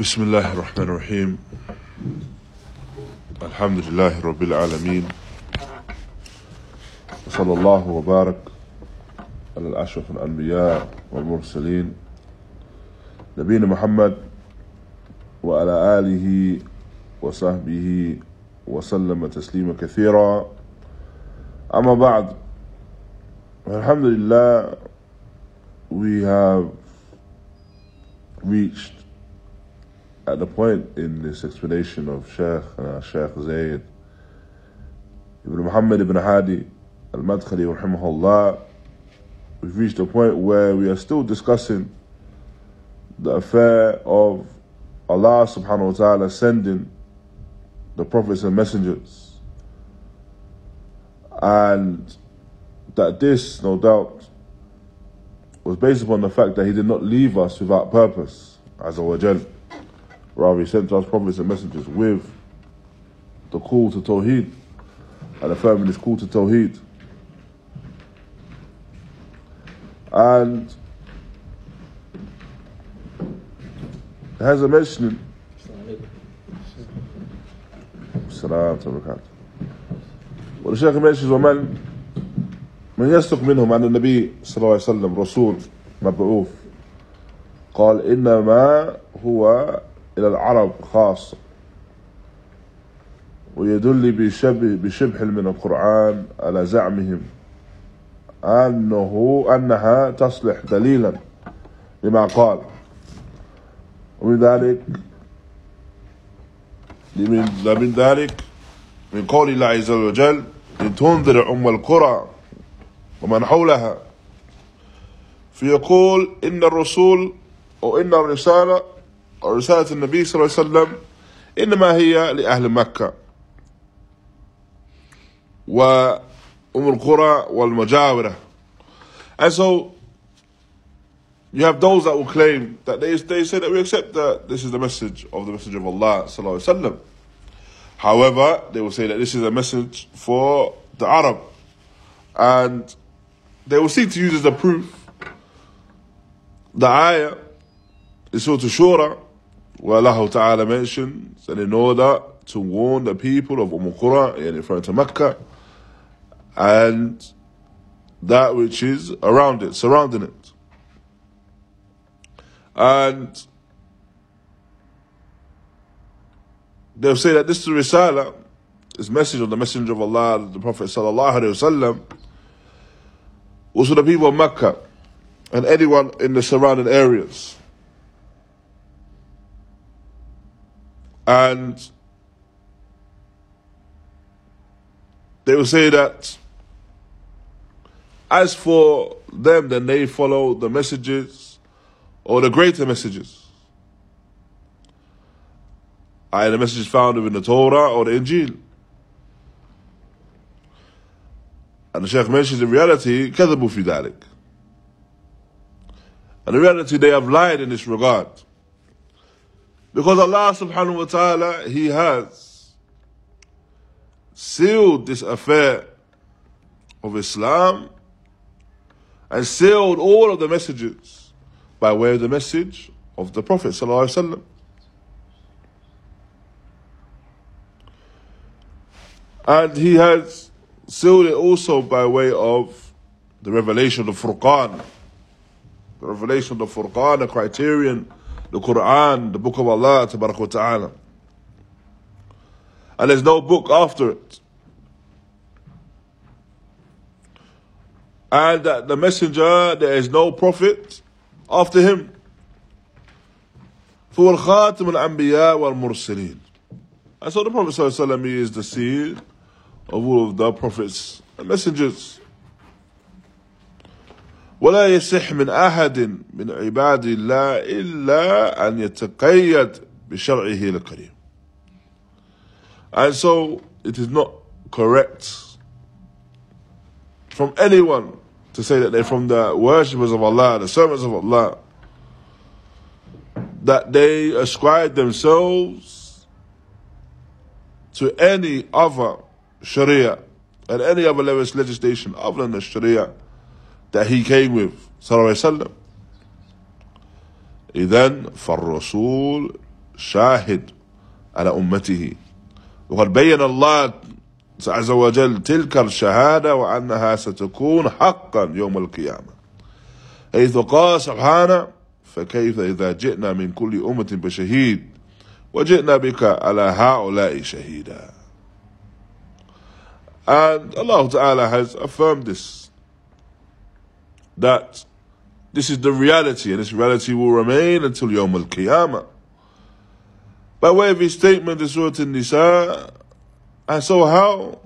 بسم الله الرحمن الرحيم. الحمد لله رب العالمين. وصلى الله وبارك على الأشرف الأنبياء والمرسلين. نبينا محمد وعلى آله وصحبه وسلم تسليما كثيرا. أما بعد الحمد لله we have reached at the point in this explanation of Sheikh uh, Sheikh Zayd Ibn Muhammad ibn Hadi al-Madkhali we've reached a point where we are still discussing the affair of Allah subhanahu wa ta'ala sending the prophets and messengers. And that this no doubt was based upon the fact that he did not leave us without purpose azza wa jal Rather, he sent us prophets and messengers with the call to Tawheed and affirming this call to Tawheed. And it has a mention. السلام وبركاته والشيخ mentions ومن من يصدق منهم عن النبي صلى الله عليه وسلم رسول مبعوث قال إنما هو إلى العرب خاصة ويدل بشبه بشبه من القرآن على زعمهم أنه أنها تصلح دليلا لما قال. ومن ذلك من ذلك من قول الله عز وجل لتنذر أم القرى ومن حولها. فيقول إن الرسول وإن الرسالة رسالة النبي صلى الله عليه وسلم إنما هي لأهل مكة وأم القرى والمجاورة and so you have those that will claim that they, they say that we accept that this is the message of the Messenger of Allah صلى الله عليه وسلم however they will say that this is a message for the Arab and they will seek to use as a proof the ayah is Surah Shura where Allah Ta'ala mentions that in order to warn the people of Umm Qura, in referring to Mecca, and that which is around it, surrounding it. And they'll say that this is Risala, this message of the Messenger of Allah, the Prophet Sallallahu Alaihi Wasallam, was for the people of Mecca and anyone in the surrounding areas. And they will say that as for them, then they follow the messages or the greater messages. Either the messages found within the Torah or the Injil. And the Shaykh mentions in reality, كذبوا في ذلك. And in reality, they have lied in this regard. Because Allah subhanahu wa ta'ala, He has sealed this affair of Islam and sealed all of the messages by way of the message of the Prophet sallallahu alaihi wasallam. And he has sealed it also by way of the revelation of Furqan. The revelation of the Furqan, a criterion the Quran, the book of Allah ta'ala. And there's no book after it. And that the messenger, there is no prophet after him. فهو الخاتم الأنبياء والمرسلين. And so the Prophet ﷺ is the seal of all of the prophets and messengers. ولا يصح من أحد من عباد الله إلا أن يتقيد بشرعه الكريم and so it is not correct from anyone to say that they're from the worshippers of Allah, the servants of Allah, that they ascribe themselves to any other Sharia and any other legislation other than the Sharia That he came with صلى الله عليه وسلم إذن فالرسول شاهد على أمته. وقد بين الله عز وجل تلك الشهادة وأنها ستكون حقا يوم القيامة. حيث قال سبحانه فكيف إذا جئنا من كل أمة بشهيد وجئنا بك على هؤلاء شهيدا. And Allah Ta'ala has affirmed this. That this is the reality and this reality will remain until Yawm al-Qiyamah. By way of his statement in Surah An-Nisa, and so how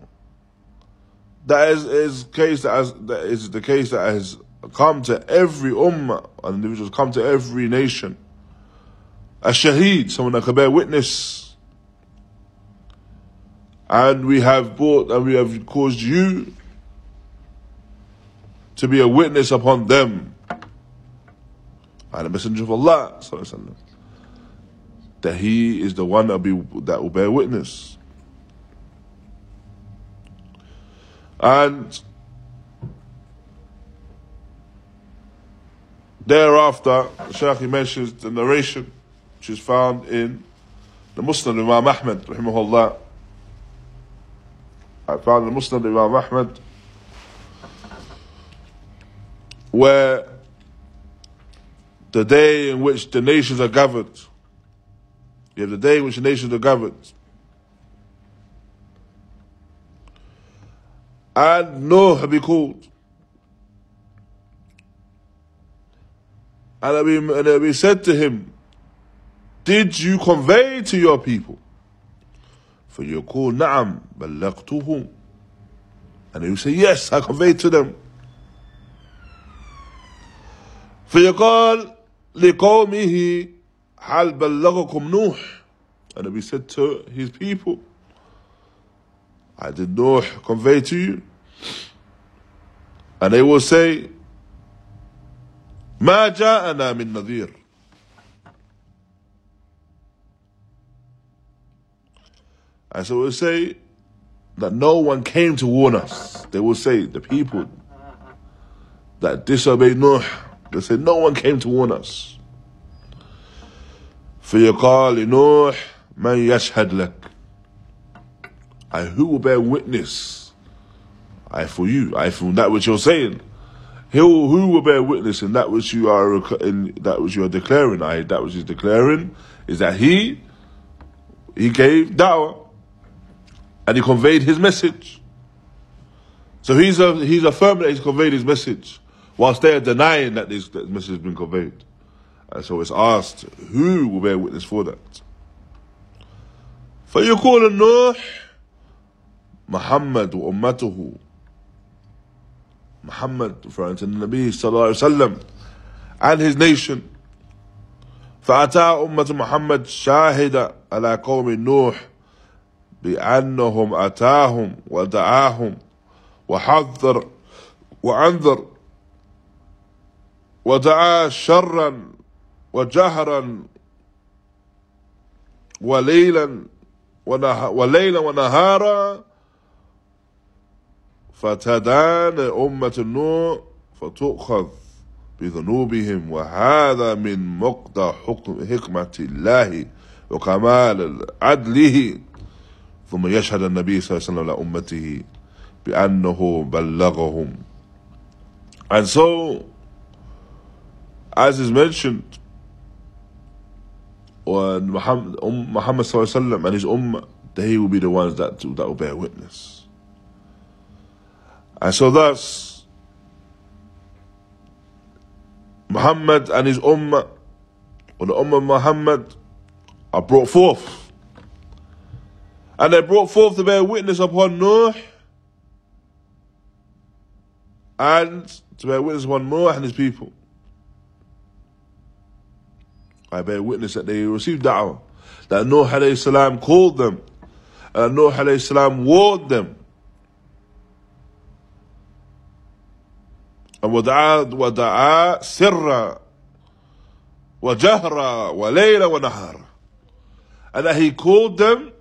that is, is case that, has, that is the case that has come to every ummah, and individuals come to every nation. A shaheed, someone that can bear witness. And we have brought and we have caused you to be a witness upon them. And the Messenger of Allah, that he is the one that will, be, that will bear witness. And thereafter, Shaykh mentions the narration which is found in the Musnad Imam Ahmad, rahimahullah. I found the Musnad Imam Ahmad where the day in which the nations are governed, you have the day in which the nations are governed, and Noah had been called. And Abi, said to him, Did you convey to your people? For you call Naam, Balaqtuhum. And he said, Yes, I conveyed to them. فيقال لقومه هل بلغكم نوح and he said to his people I did Noah convey to you and they will say ما جاءنا من نذير And so we'll say that no one came to warn us. They will say, the people that disobeyed Noah, they say, no one came to warn us. فيقال لنوح من يشهد لك I who will bear witness I for you I for that which you're saying who, who will bear witness in that which you are in that which you are declaring I that which he's declaring is that he he gave da'wah and he conveyed his message. So he's a, he's affirming that he's conveyed his message, whilst they are denying that this that message has been conveyed. And so it's asked, who will bear witness for that? فيقول النوح محمد وأمته Muhammad referring to the Nabi صلى الله عليه وسلم and his nation فأتى أمة محمد شاهد على قوم نوح بأنهم أتاهم ودعاهم وحذر وأنذر ودعا شرا وجهرا وليلا وليلا ونهارا فتدان أمة النوح فتؤخذ بذنوبهم وهذا من مقتضى حكم حكمة الله وكمال عدله. ثم يشهد النبي صلى الله عليه وسلم لأمته بأنه بلغهم and so as is mentioned when Muhammad, um, Muhammad and his ummah, they will be the ones that, that will bear witness. And so thus, Muhammad and his ummah, or the ummah of Muhammad, are brought forth. And they brought forth to bear witness upon Noah, and to bear witness upon Noah and his people. I bear witness that they received da'wah, that Noah alayhi salam called them, and Noah alayhi salam warned them. And ودعا ودعا سرا وجهرا وليلا ونهارا and that he called them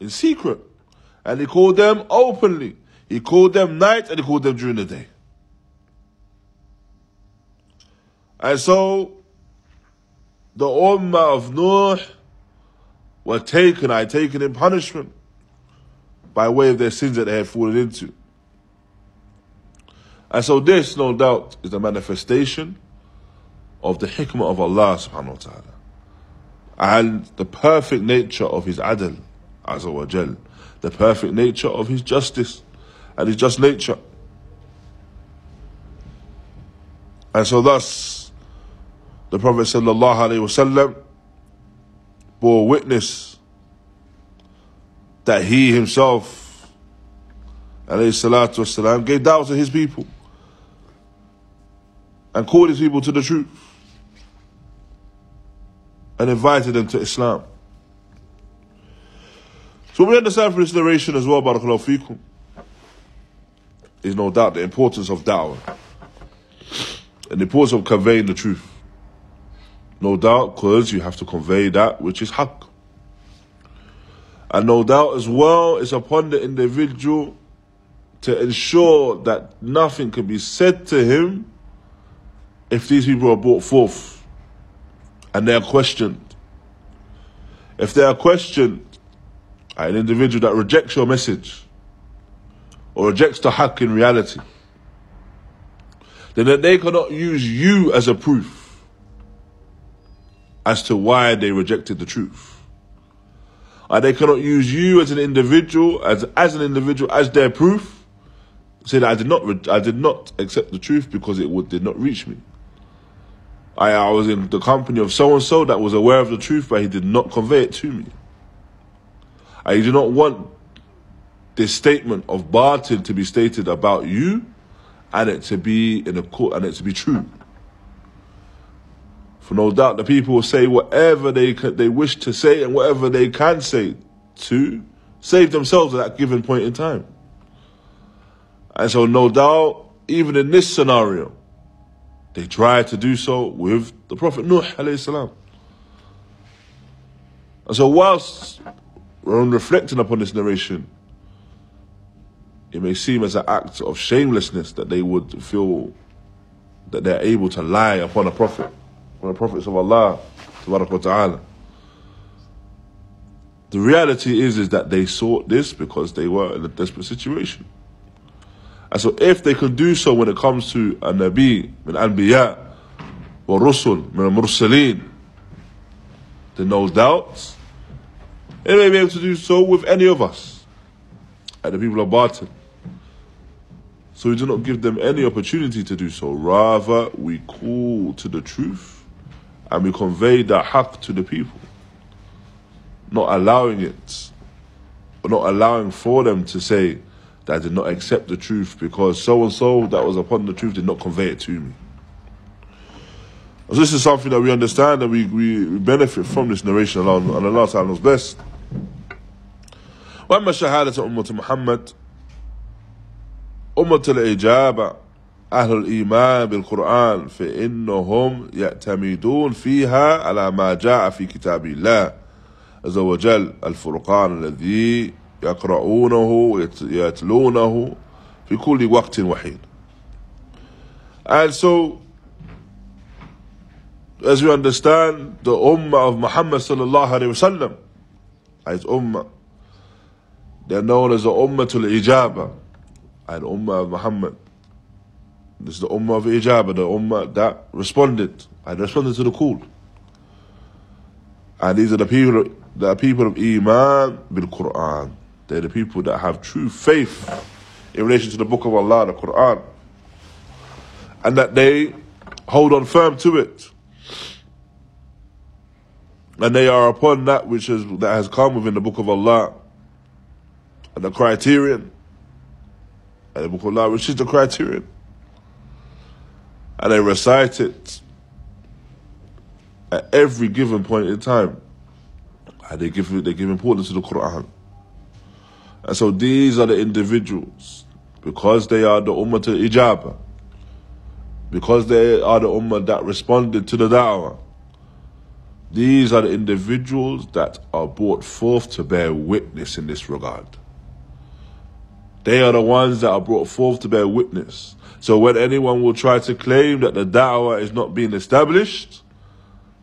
in secret. And he called them openly. He called them night and he called them during the day. And so, the Ummah of Nuh were taken, I taken in punishment by way of their sins that they had fallen into. And so this, no doubt, is a manifestation of the hikmah of Allah subhanahu wa ta'ala. And the perfect nature of His adl, azza wa jal. The perfect nature of His justice and His just nature. And so thus, the Prophet wasallam bore witness that he himself, wasalam, gave doubt to his people and called his people to the truth and invited them to Islam. So we understand from this narration as well, barakallahu fikum, is no doubt the importance of da'wah and the importance of conveying the truth. No doubt, because you have to convey that which is haqq. And no doubt as well, it's upon the individual to ensure that nothing can be said to him if these people are brought forth and they are questioned. If they are questioned, an individual that rejects your message or rejects the haqq in reality, then that they cannot use you as a proof as to why they rejected the truth. They cannot use you as an individual, as as an individual, as their proof. Say that I did not, I did not accept the truth because it would, did not reach me. I, I was in the company of so and so that was aware of the truth, but he did not convey it to me. I do not want this statement of Barton to be stated about you and it to be in a court and it to be true. For no doubt the people will say whatever they they wish to say and whatever they can say to save themselves at that given point in time. And so no doubt, even in this scenario, they tried to do so with the Prophet Nuh salam. And so whilst we're reflecting upon this narration, it may seem as an act of shamelessness that they would feel that they're able to lie upon a prophet, upon the prophets of Allah. The reality is, is that they sought this because they were in a desperate situation. And so if they can do so when it comes to a Nabi, min anbiya, or Rusul, min mursaleen, then no doubt, they may be able to do so with any of us, and the people of Batil. So we do not give them any opportunity to do so. Rather, we call to the truth and we convey the haqq to the people. Not allowing it, or not allowing for them to say that I did not accept the truth because so and so that was upon the truth did not convey it to me. So this is something that we understand and we, we benefit from this narration alone, and Allah Ta'ala knows best. وأما شهادة أمة محمد أمة الإجابة أهل الإيمان بالقرآن فإنهم يعتمدون فيها على ما جاء في كتاب الله عز وجل الفرقان الذي يقرؤونه ويتلونه في كل وقت وحين And so, as we understand, the Ummah of Muhammad sallallahu alayhi wa sallam, as Ummah, they're known as the Ummah to Ijabah. and Ummah of Muhammad. This is the Ummah of Ijabah, the Ummah that responded and responded to the call. And these are the people, the people of Iman bil Quran. They're the people that have true faith in relation to the Book of Allah, the Quran, and that they hold on firm to it. And they are upon that which is that has come within the Book of Allah, and the criterion and the book of Allah, which is the criterion. And they recite it at every given point in time. And they give they give importance to the Quran. And so these are the individuals, because they are the Ummah to Ijabah, because they are the Ummah that responded to the Da'wah. These are the individuals that are brought forth to bear witness in this regard. They are the ones that are brought forth to bear witness. So when anyone will try to claim that the da'wah is not being established,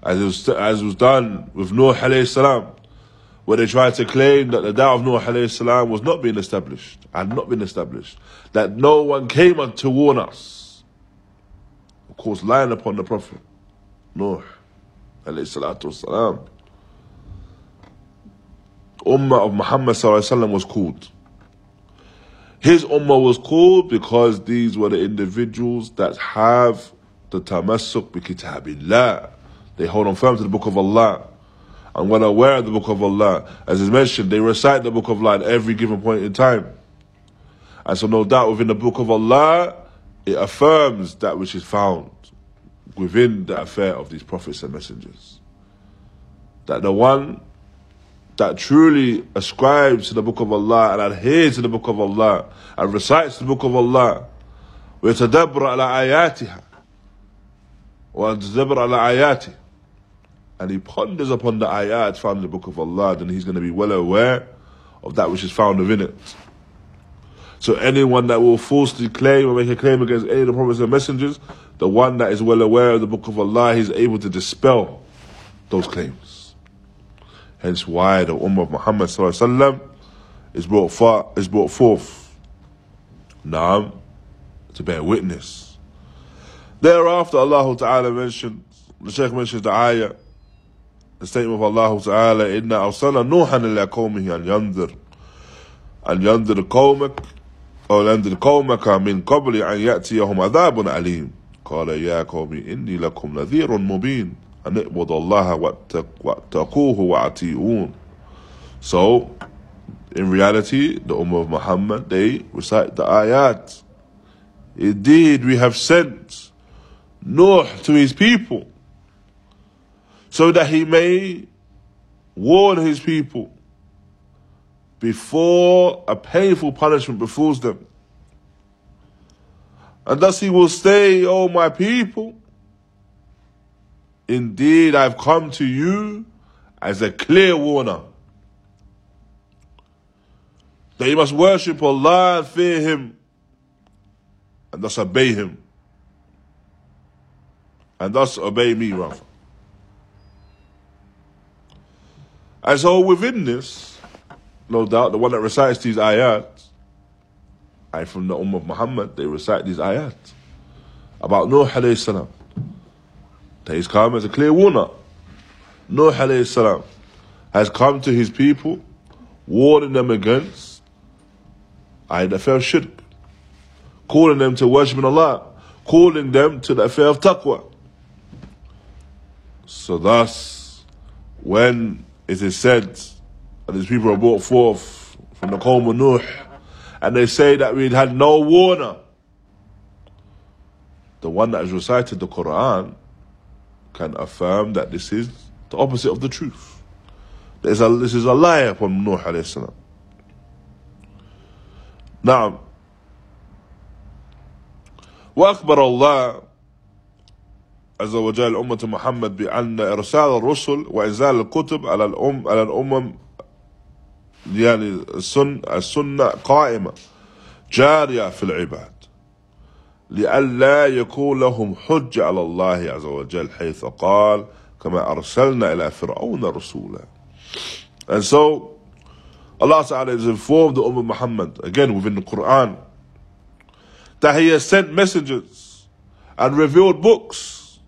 as was, as was done with Nuh alayhi salam, where they tried to claim that the da'wah of Nuh alayhi salam was not being established, had not been established, that no one came to warn us. Of course, lying upon the Prophet, Nuh alayhi salatu salam. Ummah of Muhammad was called. His ummah was called because these were the individuals that have the tamassuk bi kitabillah. They hold on firm to the book of Allah. And when aware of the book of Allah, as is mentioned, they recite the book of Allah at every given point in time. And so no doubt within the book of Allah, it affirms that which is found within the affair of these prophets and messengers. That the one that truly ascribes to the book of Allah and adheres to the book of Allah and recites the book of Allah ويتدبر على آياتها ويتدبر على آياته and he ponders upon the ayat found in the book of Allah then he's going to be well aware of that which is found within it so anyone that will falsely claim or make a claim against any of the prophets and messengers the one that is well aware of the book of Allah he's able to dispel those claims Hence why the Ummah of Muhammad sallallahu is brought far, is brought forth. Naam, to bear witness. Thereafter, Allah Ta'ala mentions, the Shaykh mentions the ayah, the statement of Allah Ta'ala, إِنَّا أَرْسَلَ نُوحًا إِلَىٰ قَوْمِهِ أَنْ يَنذِرْ أَنْ يَنذِرْ قَوْمَكَ أو ينذر قومك من قبل أن يأتيهم عذاب أليم قال يا قوم إني لكم نذير مبين أن اعبدوا الله واتقوه وأطيعون So, in reality, the Ummah of Muhammad, they recite the ayat. Indeed, we have sent Nuh to his people so that he may warn his people before a painful punishment befalls them. And thus he will say, O my people, Indeed, I've come to you as a clear warner. That you must worship Allah and fear Him and thus obey Him. And thus obey me, rather. And so within this, no doubt, the one that recites these ayat, I from the Ummah of Muhammad, they recite these ayat about Nuh alayhi salam that he's come as a clear warner. Nuh alayhi salam has come to his people, warning them against the affair of shirk, calling them to worship Allah, calling them to the affair of taqwa. So thus, when it is said that these people are brought forth from the Qawm of Nuh, and they say that we had no warner, the one that has recited the Quran can affirm that this is the opposite of the truth. There's a, this is a lie upon Nuh alayhi salam. نعم وأخبر الله عز وجل أمة محمد بأن إرسال الرسل وإنزال الكتب على الأم على الأمم يعني السنة, السنة قائمة جارية في العباد لئلا يكون لهم حجة على الله عز وجل حيث قال كما أرسلنا إلى فرعون رسولا And so Allah Ta'ala has informed the Ummah Muhammad, again within the Quran, that He has sent messengers and revealed books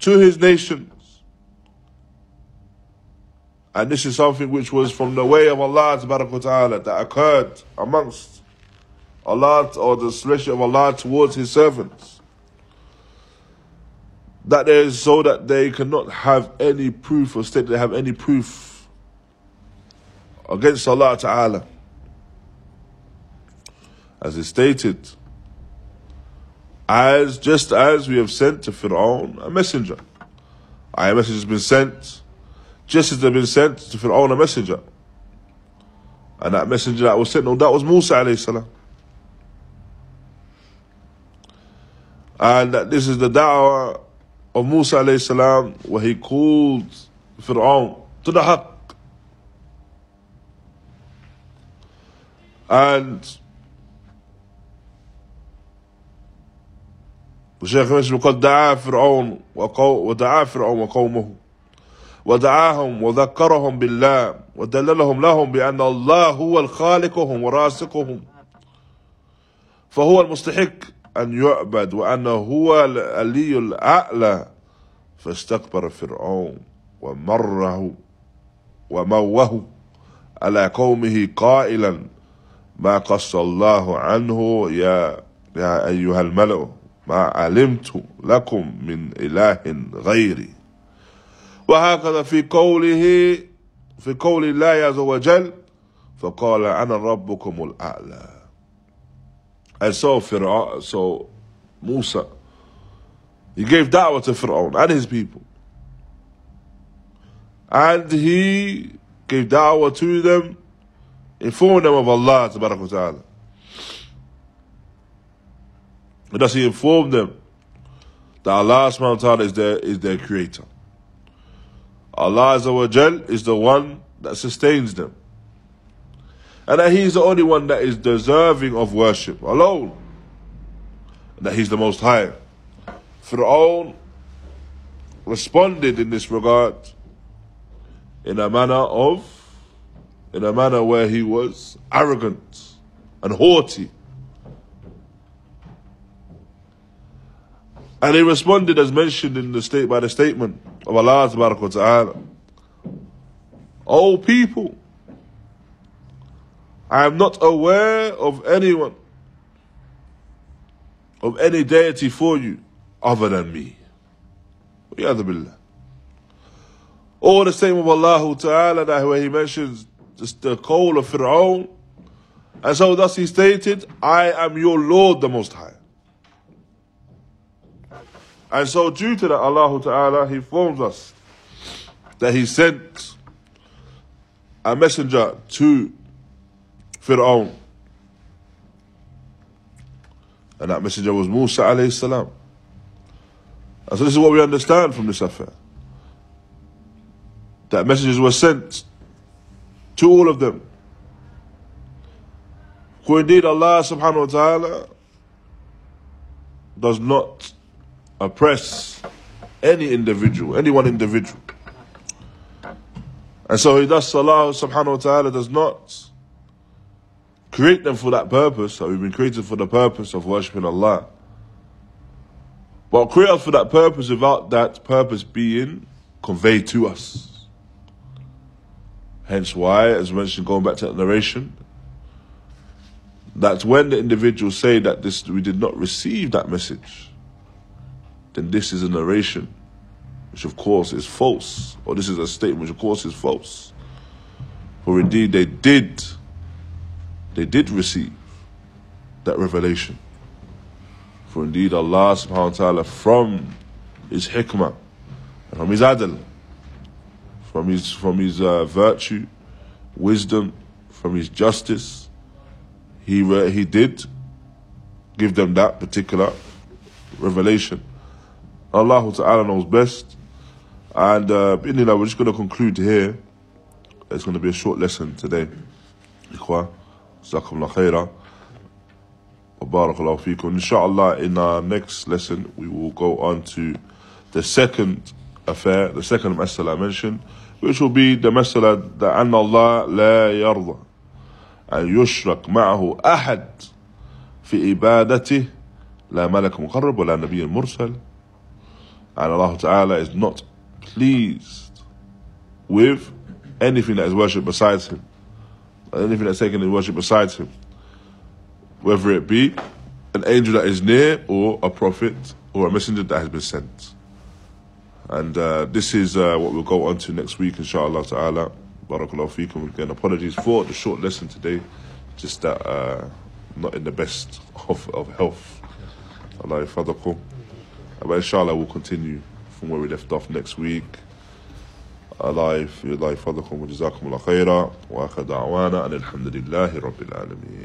to His nations. And this is something which was from the way of Allah Ta'ala that occurred amongst Allah or the celestial of Allah towards His servants. That there is so that they cannot have any proof or state they have any proof against Allah Ta'ala. As is stated, as just as we have sent to Fir'aun a messenger. A message has been sent, just as they've been sent to Fir'aun a messenger. And that messenger that was sent, no, that was Musa alayhi salam. And this is the da'wah of Musa alayhi salam where he called Fir'aun to the haqq. And الشيخ ماشي قد دعا فرعون ودعا فرعون وقومه ودعاهم وذكرهم بالله ودللهم لهم بأن الله هو الخالقهم وراسقهم فهو المستحق أن يعبد وأنه هو العلي الأعلى. فاستكبر فرعون ومره وموه على قومه قائلا ما قص الله عنه يا يا أيها الملأ ما علمت لكم من إله غيري. وهكذا في قوله في قول الله عز وجل فقال أنا ربكم الأعلى. And so Fir'aun, so Musa, he gave da'wah to Fir'aun and his people. And he gave da'wah to them, informed them of Allah ta'ala. And thus he informed them that Allah subhanahu wa ta'ala is their, is their creator. Allah is the one that sustains them. And that He is the only one that is deserving of worship alone. And that He's the Most High. Fir'aun responded in this regard in a manner of, in a manner where he was arrogant and haughty. And he responded as mentioned in the state by the statement of Allah Ta'ala. O people, I am not aware of anyone, of any deity for you other than me. Billah. Or the same of Allah Ta'ala that where he mentions just the call of Fir'aun. And so thus he stated, I am your Lord the Most High. And so due to that, Allah Ta'ala, He informs us that He sent a messenger to Fir'aun. And that messenger was Musa alayhi salam. And so this is what we understand from this affair. That messages were sent to all of them. For indeed Allah subhanahu wa ta'ala does not oppress any individual, any one individual. And so he does Allah subhanahu wa ta'ala does not create them for that purpose, that we've been created for the purpose of worshipping Allah. But create us for that purpose without that purpose being conveyed to us. Hence why, as mentioned, going back to that narration, that when the individuals say that this we did not receive that message then this is a narration, which of course is false, or this is a statement which of course is false. For indeed they did, they did receive that revelation. For indeed Allah subhanahu wa ta'ala from His hikmah, from His adl, from His, from His uh, virtue, wisdom, from His justice, He, he did give them that particular revelation. Allah Ta'ala knows best. And uh, we're just going to conclude here. It's going to be a short lesson today. Ikhwa, Jazakumullah khaira. Barakallahu feekum. Inshallah, in our next lesson, we will go on to the second affair, the second masala I mentioned, which will be the masala that أن الله لا يرضى أن يشرك معه أحد في إبادته لا ملك مقرب ولا نبي مرسل and Allah Ta'ala is not pleased with anything that is worshipped besides Him, anything that's taken in worship besides Him, whether it be an angel that is near or a prophet or a messenger that has been sent. And uh, this is uh, what we'll go on to next week, inshallah ta'ala. Barakallahu feekum. Again, apologies for the short lesson today. Just that uh, not in the best of, of health. Allah yafadakum. But inshallah, we'll continue from where we left off next week. الله الله يفضلكم وجزاكم الله خيرا وآخر دعوانا أن الحمد لله رب العالمين.